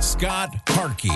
Scott Harkey.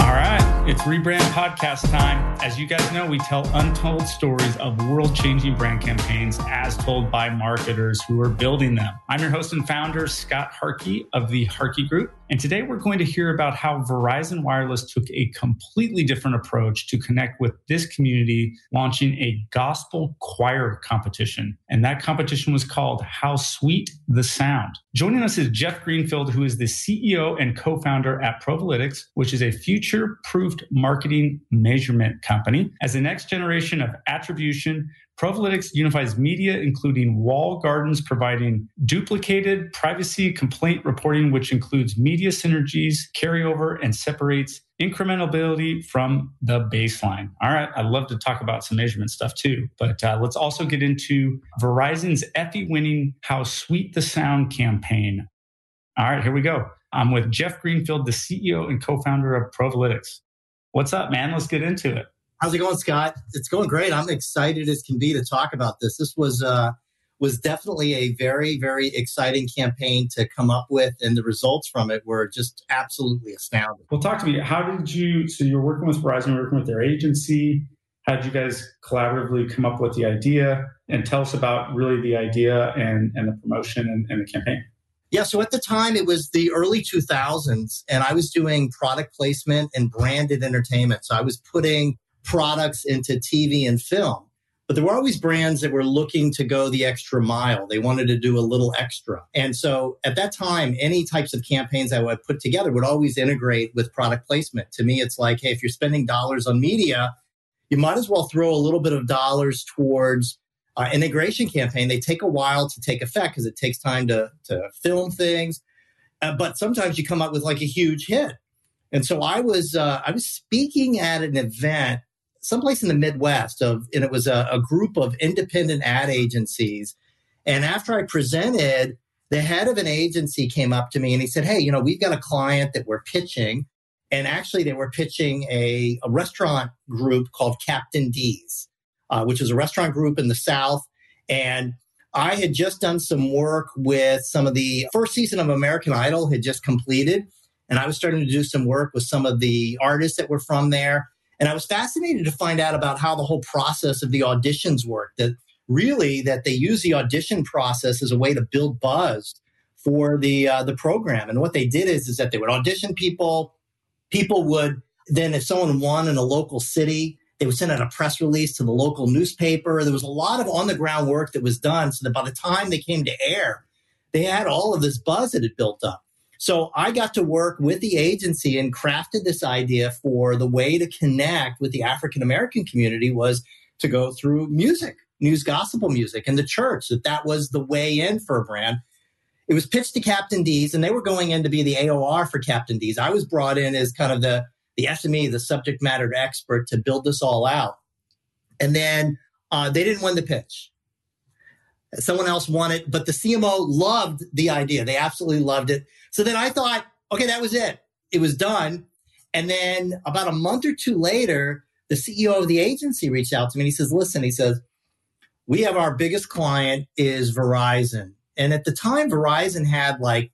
All right, it's Rebrand Podcast time. As you guys know, we tell untold stories of world changing brand campaigns as told by marketers who are building them. I'm your host and founder, Scott Harkey of the Harkey Group. And today we're going to hear about how Verizon Wireless took a completely different approach to connect with this community, launching a gospel choir competition. And that competition was called How Sweet the Sound. Joining us is Jeff Greenfield, who is the CEO and co founder at Provalytics, which is a future proofed marketing measurement company. As the next generation of attribution, Provalytics unifies media, including walled gardens, providing duplicated privacy complaint reporting, which includes media synergies, carryover, and separates incrementality from the baseline. All right, I'd love to talk about some measurement stuff too, but uh, let's also get into Verizon's Effie winning How Sweet the Sound campaign. All right, here we go. I'm with Jeff Greenfield, the CEO and co founder of Provalytics. What's up, man? Let's get into it. How's it going, Scott? It's going great. I'm excited as can be to talk about this. This was uh, was definitely a very, very exciting campaign to come up with, and the results from it were just absolutely astounding. Well, talk to me. How did you? So you're working with Verizon, you're working with their agency. How did you guys collaboratively come up with the idea? And tell us about really the idea and, and the promotion and, and the campaign. Yeah, so at the time it was the early 2000s, and I was doing product placement and branded entertainment. So I was putting products into TV and film. But there were always brands that were looking to go the extra mile. They wanted to do a little extra. And so at that time, any types of campaigns I would put together would always integrate with product placement. To me, it's like, hey, if you're spending dollars on media, you might as well throw a little bit of dollars towards our integration campaign. They take a while to take effect because it takes time to, to film things. Uh, but sometimes you come up with like a huge hit. And so I was uh, I was speaking at an event someplace in the Midwest of, and it was a, a group of independent ad agencies. And after I presented, the head of an agency came up to me and he said, Hey, you know, we've got a client that we're pitching. And actually, they were pitching a, a restaurant group called Captain D's, uh, which is a restaurant group in the South. And I had just done some work with some of the first season of American Idol had just completed. And I was starting to do some work with some of the artists that were from there. And I was fascinated to find out about how the whole process of the auditions work. That really that they use the audition process as a way to build buzz for the uh, the program. And what they did is is that they would audition people. People would then, if someone won in a local city, they would send out a press release to the local newspaper. There was a lot of on the ground work that was done, so that by the time they came to air, they had all of this buzz that had built up. So I got to work with the agency and crafted this idea for the way to connect with the African American community was to go through music, news gospel music and the church, that that was the way in for a brand. It was pitched to Captain D's and they were going in to be the AOR for Captain D's. I was brought in as kind of the, the SME, the subject matter expert to build this all out. And then uh, they didn't win the pitch. Someone else won it, but the CMO loved the idea. They absolutely loved it. So then I thought, okay, that was it. It was done. And then about a month or two later, the CEO of the agency reached out to me and he says, listen, he says, we have our biggest client is Verizon. And at the time, Verizon had like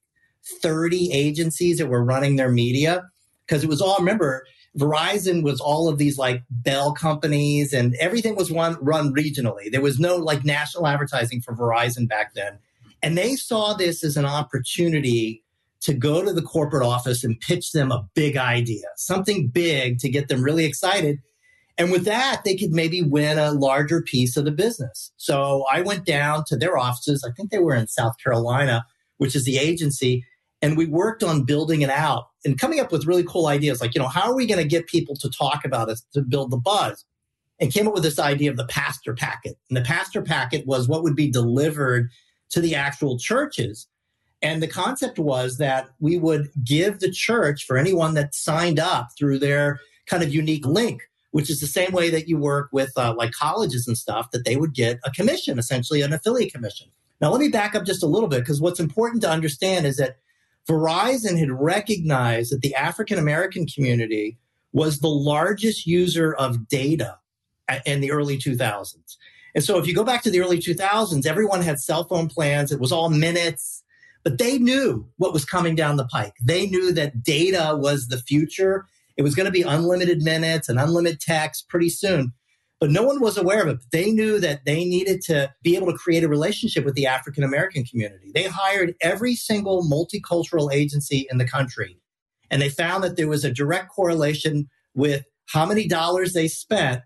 30 agencies that were running their media because it was all, remember, Verizon was all of these like Bell companies and everything was one run regionally. There was no like national advertising for Verizon back then. And they saw this as an opportunity to go to the corporate office and pitch them a big idea, something big to get them really excited. And with that, they could maybe win a larger piece of the business. So I went down to their offices. I think they were in South Carolina, which is the agency. And we worked on building it out and coming up with really cool ideas like, you know, how are we going to get people to talk about us to build the buzz? And came up with this idea of the pastor packet. And the pastor packet was what would be delivered to the actual churches. And the concept was that we would give the church for anyone that signed up through their kind of unique link, which is the same way that you work with uh, like colleges and stuff, that they would get a commission, essentially an affiliate commission. Now, let me back up just a little bit because what's important to understand is that Verizon had recognized that the African American community was the largest user of data in the early 2000s. And so if you go back to the early 2000s, everyone had cell phone plans. It was all minutes, but they knew what was coming down the pike. They knew that data was the future. It was going to be unlimited minutes and unlimited text pretty soon. But no one was aware of it. They knew that they needed to be able to create a relationship with the African American community. They hired every single multicultural agency in the country. And they found that there was a direct correlation with how many dollars they spent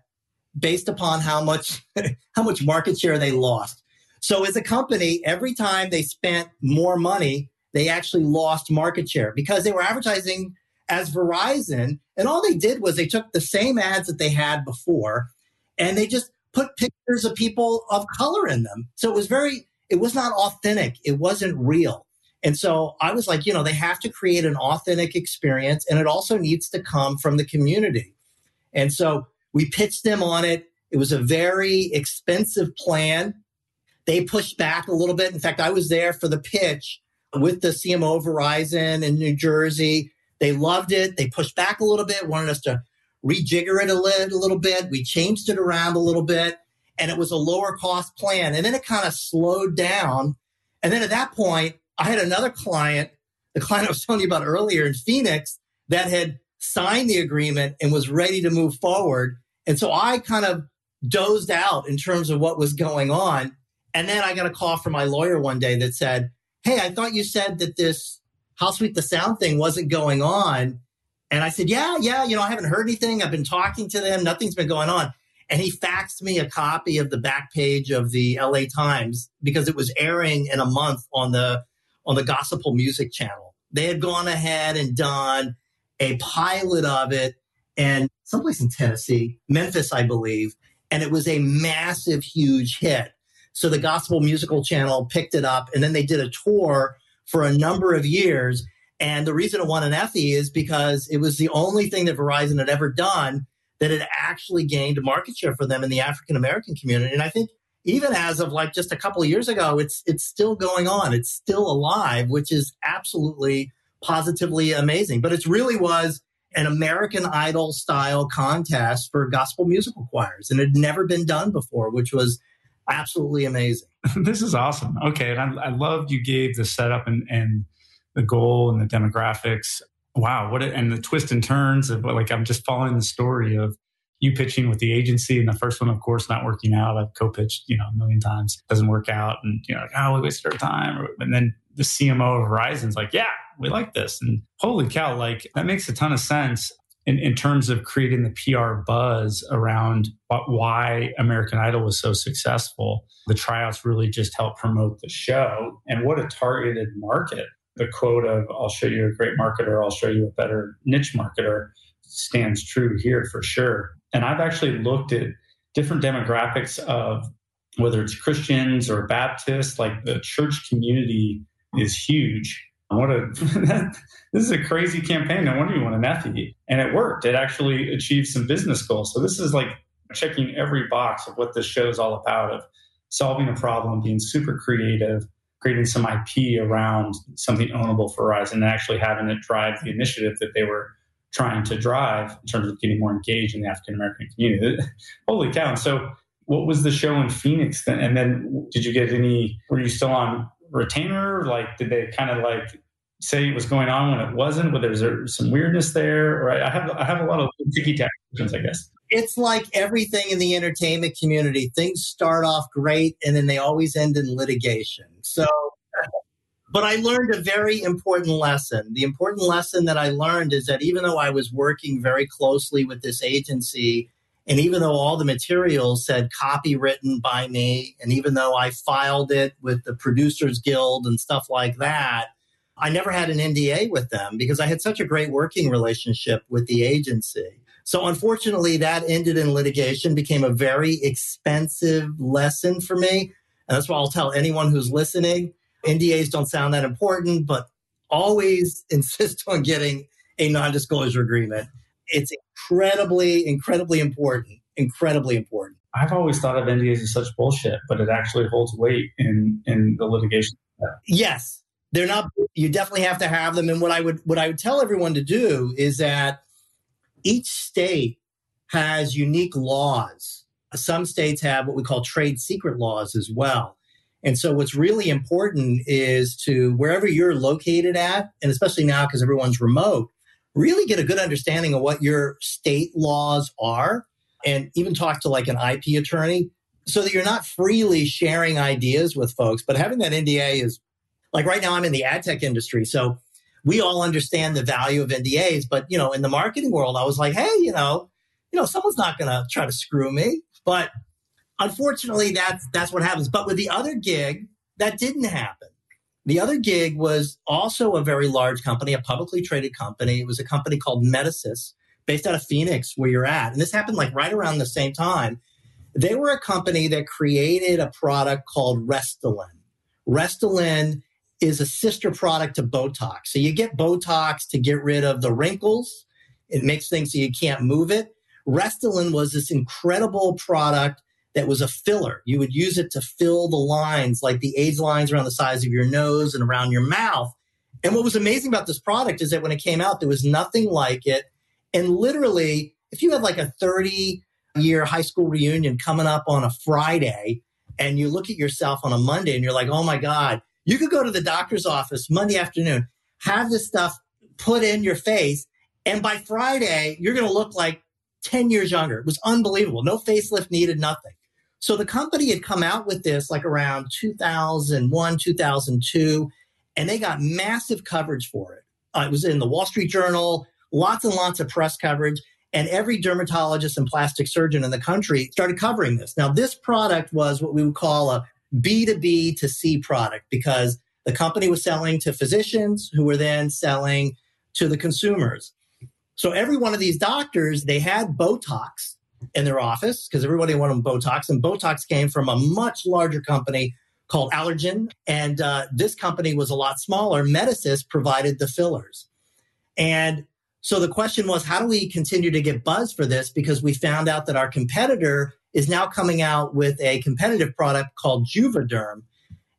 based upon how much how much market share they lost. So as a company, every time they spent more money, they actually lost market share because they were advertising as Verizon. And all they did was they took the same ads that they had before and they just put pictures of people of color in them. So it was very, it was not authentic. It wasn't real. And so I was like, you know, they have to create an authentic experience and it also needs to come from the community. And so we pitched them on it. It was a very expensive plan. They pushed back a little bit. In fact, I was there for the pitch with the CMO Verizon in New Jersey. They loved it. They pushed back a little bit, wanted us to rejigger it a little, a little bit. We changed it around a little bit and it was a lower cost plan. And then it kind of slowed down. And then at that point, I had another client, the client I was telling you about earlier in Phoenix, that had signed the agreement and was ready to move forward. And so I kind of dozed out in terms of what was going on. And then I got a call from my lawyer one day that said, Hey, I thought you said that this How Sweet the Sound thing wasn't going on. And I said, Yeah, yeah, you know, I haven't heard anything. I've been talking to them. Nothing's been going on. And he faxed me a copy of the back page of the LA Times because it was airing in a month on the on the gospel music channel. They had gone ahead and done a pilot of it and someplace in Tennessee, Memphis, I believe. And it was a massive, huge hit. So the gospel musical channel picked it up and then they did a tour for a number of years. And the reason it won an Effie is because it was the only thing that Verizon had ever done that had actually gained market share for them in the African American community. And I think even as of like just a couple of years ago, it's it's still going on. It's still alive, which is absolutely positively amazing. But it really was an American Idol style contest for gospel musical choirs, and it had never been done before, which was absolutely amazing. this is awesome. Okay, and I, I loved you gave the setup and, and the goal and the demographics. Wow, what a, and the twists and turns of like I'm just following the story of you pitching with the agency and the first one, of course, not working out. I've co-pitched, you know, a million times, doesn't work out, and you know, like, oh, we wasted our time. And then the CMO of Verizon's like, yeah, we like this. And holy cow, like that makes a ton of sense in, in terms of creating the PR buzz around why American Idol was so successful. The tryouts really just helped promote the show. And what a targeted market. The quote of, I'll show you a great marketer, I'll show you a better niche marketer stands true here for sure. And I've actually looked at different demographics of whether it's Christians or Baptists, like the church community is huge. What a this is a crazy campaign. No wonder you want an Effie, and it worked. It actually achieved some business goals. So this is like checking every box of what this show is all about: of solving a problem, being super creative, creating some IP around something ownable for Verizon, and actually having it drive the initiative that they were trying to drive in terms of getting more engaged in the African American community. Holy cow! So, what was the show in Phoenix then? And then, did you get any? Were you still on retainer? Like, did they kind of like say it was going on when it wasn't? But there's there some weirdness there, right? I have I have a lot of ticky tack questions, I guess. It's like everything in the entertainment community. Things start off great, and then they always end in litigation. So But I learned a very important lesson. The important lesson that I learned is that even though I was working very closely with this agency, and even though all the materials said copy written by me, and even though I filed it with the Producers Guild and stuff like that, I never had an NDA with them because I had such a great working relationship with the agency. So unfortunately, that ended in litigation, became a very expensive lesson for me. And that's why I'll tell anyone who's listening NDAs don't sound that important, but always insist on getting a non disclosure agreement. It's incredibly, incredibly important. Incredibly important. I've always thought of NDAs as such bullshit, but it actually holds weight in, in the litigation. Yes. They're not you definitely have to have them. And what I would what I would tell everyone to do is that each state has unique laws. Some states have what we call trade secret laws as well. And so what's really important is to wherever you're located at, and especially now because everyone's remote, really get a good understanding of what your state laws are and even talk to like an IP attorney so that you're not freely sharing ideas with folks. But having that NDA is like right now I'm in the ad tech industry. So we all understand the value of NDAs, but you know, in the marketing world, I was like, hey, you know, you know, someone's not gonna try to screw me. But unfortunately, that's that's what happens. But with the other gig, that didn't happen. The other gig was also a very large company, a publicly traded company. It was a company called Medicis, based out of Phoenix, where you're at. And this happened like right around the same time. They were a company that created a product called Restylane. Restylane is a sister product to Botox. So you get Botox to get rid of the wrinkles. It makes things so you can't move it. Restylane was this incredible product that was a filler. You would use it to fill the lines, like the age lines around the sides of your nose and around your mouth. And what was amazing about this product is that when it came out, there was nothing like it. And literally, if you had like a 30 year high school reunion coming up on a Friday and you look at yourself on a Monday and you're like, oh my God, you could go to the doctor's office Monday afternoon, have this stuff put in your face, and by Friday, you're going to look like 10 years younger. It was unbelievable. No facelift needed, nothing. So the company had come out with this like around 2001, 2002, and they got massive coverage for it. Uh, it was in the Wall Street Journal, lots and lots of press coverage, and every dermatologist and plastic surgeon in the country started covering this. Now, this product was what we would call a B2B to C product because the company was selling to physicians who were then selling to the consumers. So every one of these doctors, they had Botox in their office because everybody wanted Botox, and Botox came from a much larger company called Allergan, and uh, this company was a lot smaller. Medicis provided the fillers, and so the question was, how do we continue to get buzz for this? Because we found out that our competitor is now coming out with a competitive product called Juvederm,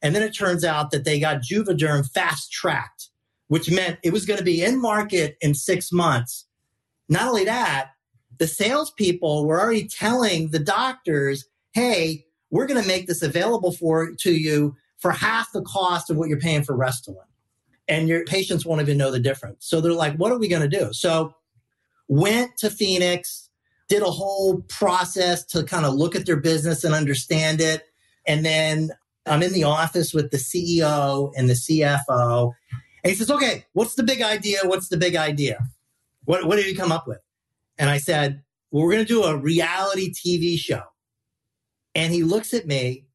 and then it turns out that they got Juvederm fast tracked, which meant it was going to be in market in six months. Not only that, the salespeople were already telling the doctors, hey, we're going to make this available for to you for half the cost of what you're paying for Restylane. And your patients won't even know the difference. So they're like, what are we going to do? So went to Phoenix, did a whole process to kind of look at their business and understand it. And then I'm in the office with the CEO and the CFO. And he says, okay, what's the big idea? What's the big idea? What, what did you come up with? And I said, well, we're going to do a reality TV show. And he looks at me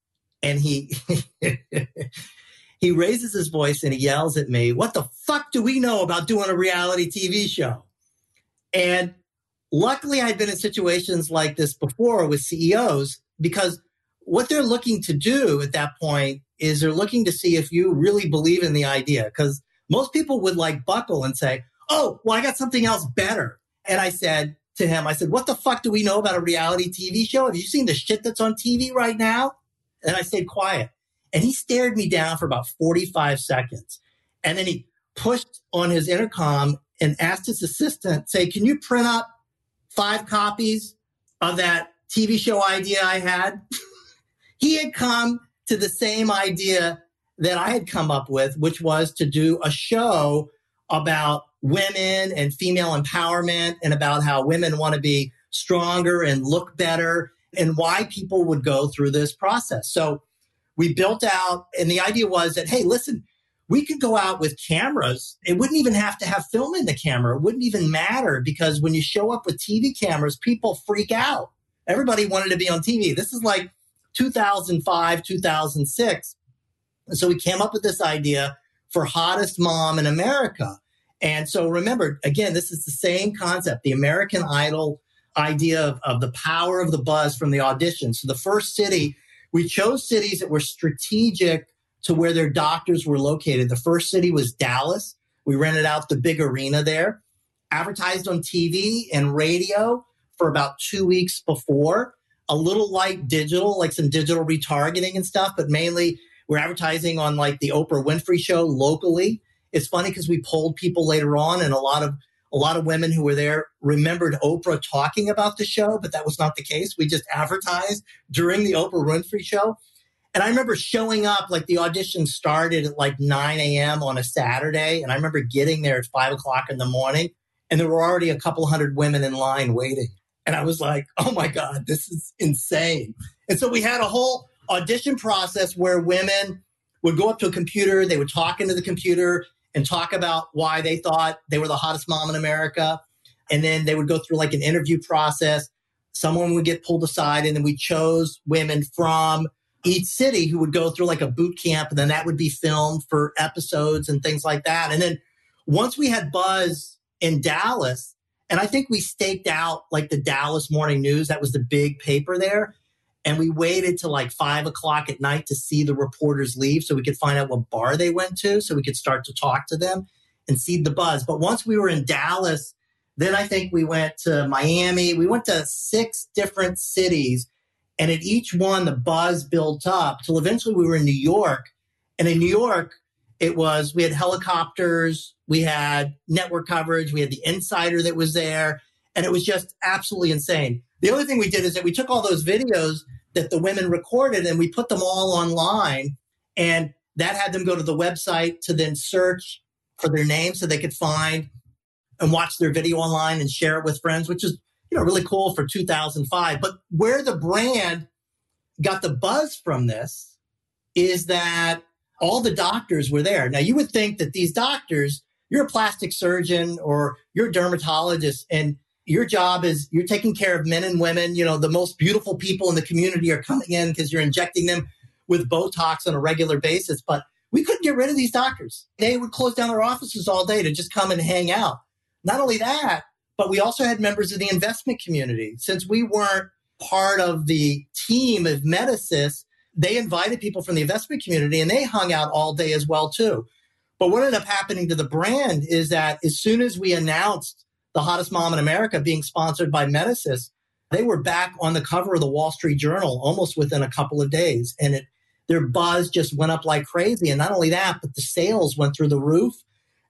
and he he raises his voice and he yells at me, "What the fuck do we know about doing a reality TV show?" And luckily I'd been in situations like this before with CEOs because what they're looking to do at that point is they're looking to see if you really believe in the idea because most people would like buckle and say, "Oh, well I got something else better." And I said to him, I said, What the fuck do we know about a reality TV show? Have you seen the shit that's on TV right now? And I stayed quiet. And he stared me down for about 45 seconds. And then he pushed on his intercom and asked his assistant, say, Can you print up five copies of that TV show idea I had? he had come to the same idea that I had come up with, which was to do a show about women and female empowerment and about how women want to be stronger and look better and why people would go through this process. So we built out, and the idea was that, hey, listen, we could go out with cameras. It wouldn't even have to have film in the camera. It wouldn't even matter because when you show up with TV cameras, people freak out. Everybody wanted to be on TV. This is like 2005, 2006. And so we came up with this idea for hottest mom in America. And so remember, again, this is the same concept, the American Idol idea of, of the power of the buzz from the audition. So the first city, we chose cities that were strategic to where their doctors were located. The first city was Dallas. We rented out the big arena there, advertised on TV and radio for about two weeks before, a little light digital, like some digital retargeting and stuff, but mainly we're advertising on like the Oprah Winfrey show locally. It's funny because we polled people later on and a lot of a lot of women who were there remembered Oprah talking about the show, but that was not the case. We just advertised during the Oprah Winfrey show. And I remember showing up, like the audition started at like 9 a.m. on a Saturday. And I remember getting there at five o'clock in the morning, and there were already a couple hundred women in line waiting. And I was like, oh my God, this is insane. And so we had a whole audition process where women would go up to a computer, they would talk into the computer and talk about why they thought they were the hottest mom in America. And then they would go through like an interview process. Someone would get pulled aside, and then we chose women from each city who would go through like a boot camp, and then that would be filmed for episodes and things like that. And then once we had buzz in Dallas, and I think we staked out like the Dallas Morning News, that was the big paper there. And we waited till like five o'clock at night to see the reporters leave so we could find out what bar they went to so we could start to talk to them and seed the buzz. But once we were in Dallas, then I think we went to Miami. We went to six different cities. And at each one, the buzz built up till eventually we were in New York. And in New York, it was we had helicopters, we had network coverage, we had the insider that was there, and it was just absolutely insane. The other thing we did is that we took all those videos that the women recorded and we put them all online and that had them go to the website to then search for their name so they could find and watch their video online and share it with friends which is you know really cool for 2005 but where the brand got the buzz from this is that all the doctors were there now you would think that these doctors you're a plastic surgeon or you're a dermatologist and your job is you're taking care of men and women. You know, the most beautiful people in the community are coming in because you're injecting them with Botox on a regular basis. But we couldn't get rid of these doctors. They would close down their offices all day to just come and hang out. Not only that, but we also had members of the investment community. Since we weren't part of the team of Medicis, they invited people from the investment community and they hung out all day as well too. But what ended up happening to the brand is that as soon as we announced the hottest mom in America being sponsored by Medicis, they were back on the cover of the Wall Street Journal almost within a couple of days. And it, their buzz just went up like crazy. And not only that, but the sales went through the roof.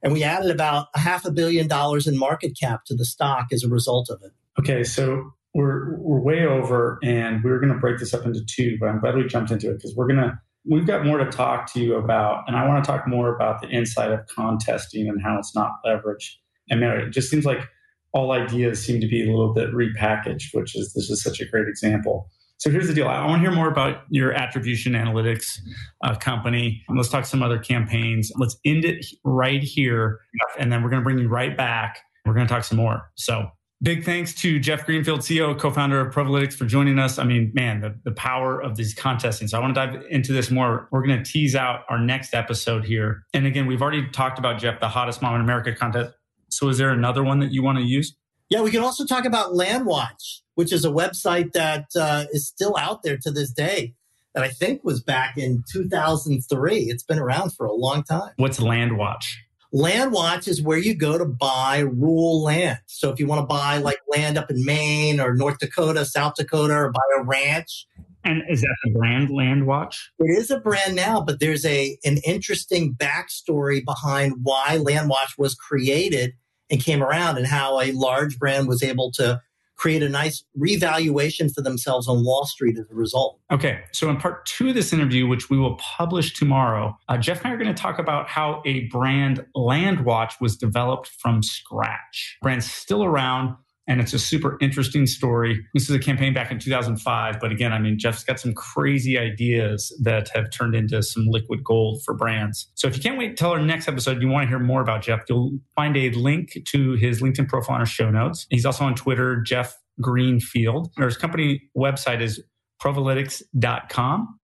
And we added about a half a billion dollars in market cap to the stock as a result of it. Okay, so we're we're way over, and we are going to break this up into two. But I'm glad we jumped into it because we're gonna we've got more to talk to you about, and I want to talk more about the inside of contesting and how it's not leveraged. And man, it just seems like all ideas seem to be a little bit repackaged, which is this is such a great example. So here's the deal. I want to hear more about your attribution analytics uh, company. Let's talk some other campaigns. Let's end it right here, and then we're going to bring you right back. We're going to talk some more. So big thanks to Jeff Greenfield, CEO, co-founder of Provalytics, for joining us. I mean, man, the, the power of these contesting. So I want to dive into this more. We're going to tease out our next episode here. And again, we've already talked about Jeff, the hottest mom in America contest so is there another one that you want to use? Yeah, we can also talk about Landwatch, which is a website that uh, is still out there to this day. That I think was back in 2003. It's been around for a long time. What's Landwatch? Landwatch is where you go to buy rural land. So if you want to buy like land up in Maine or North Dakota, South Dakota, or buy a ranch, and is that the brand Landwatch? It is a brand now, but there's a an interesting backstory behind why Landwatch was created and came around, and how a large brand was able to create a nice revaluation for themselves on Wall Street as a result. Okay, so in part two of this interview, which we will publish tomorrow, uh, Jeff and I are going to talk about how a brand Landwatch was developed from scratch. Brand's still around And it's a super interesting story. This is a campaign back in 2005. But again, I mean, Jeff's got some crazy ideas that have turned into some liquid gold for brands. So if you can't wait until our next episode, you want to hear more about Jeff, you'll find a link to his LinkedIn profile in our show notes. He's also on Twitter, Jeff Greenfield. Or his company website is provalytics.com.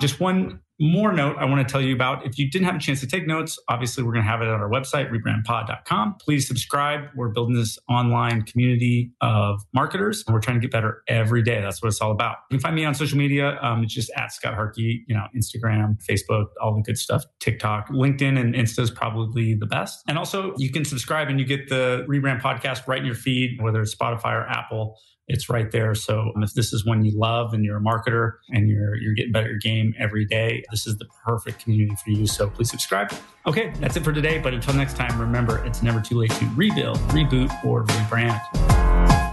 Just one more note I want to tell you about. If you didn't have a chance to take notes, obviously we're going to have it on our website, rebrandpod.com. Please subscribe. We're building this online community of marketers and we're trying to get better every day. That's what it's all about. You can find me on social media. Um, it's just at Scott Harkey, you know, Instagram, Facebook, all the good stuff, TikTok, LinkedIn and Insta is probably the best. And also you can subscribe and you get the rebrand podcast right in your feed, whether it's Spotify or Apple it's right there. So if this is one you love and you're a marketer and you're you're getting better at your game every day, this is the perfect community for you. So please subscribe. Okay, that's it for today. But until next time, remember it's never too late to rebuild, reboot, or rebrand.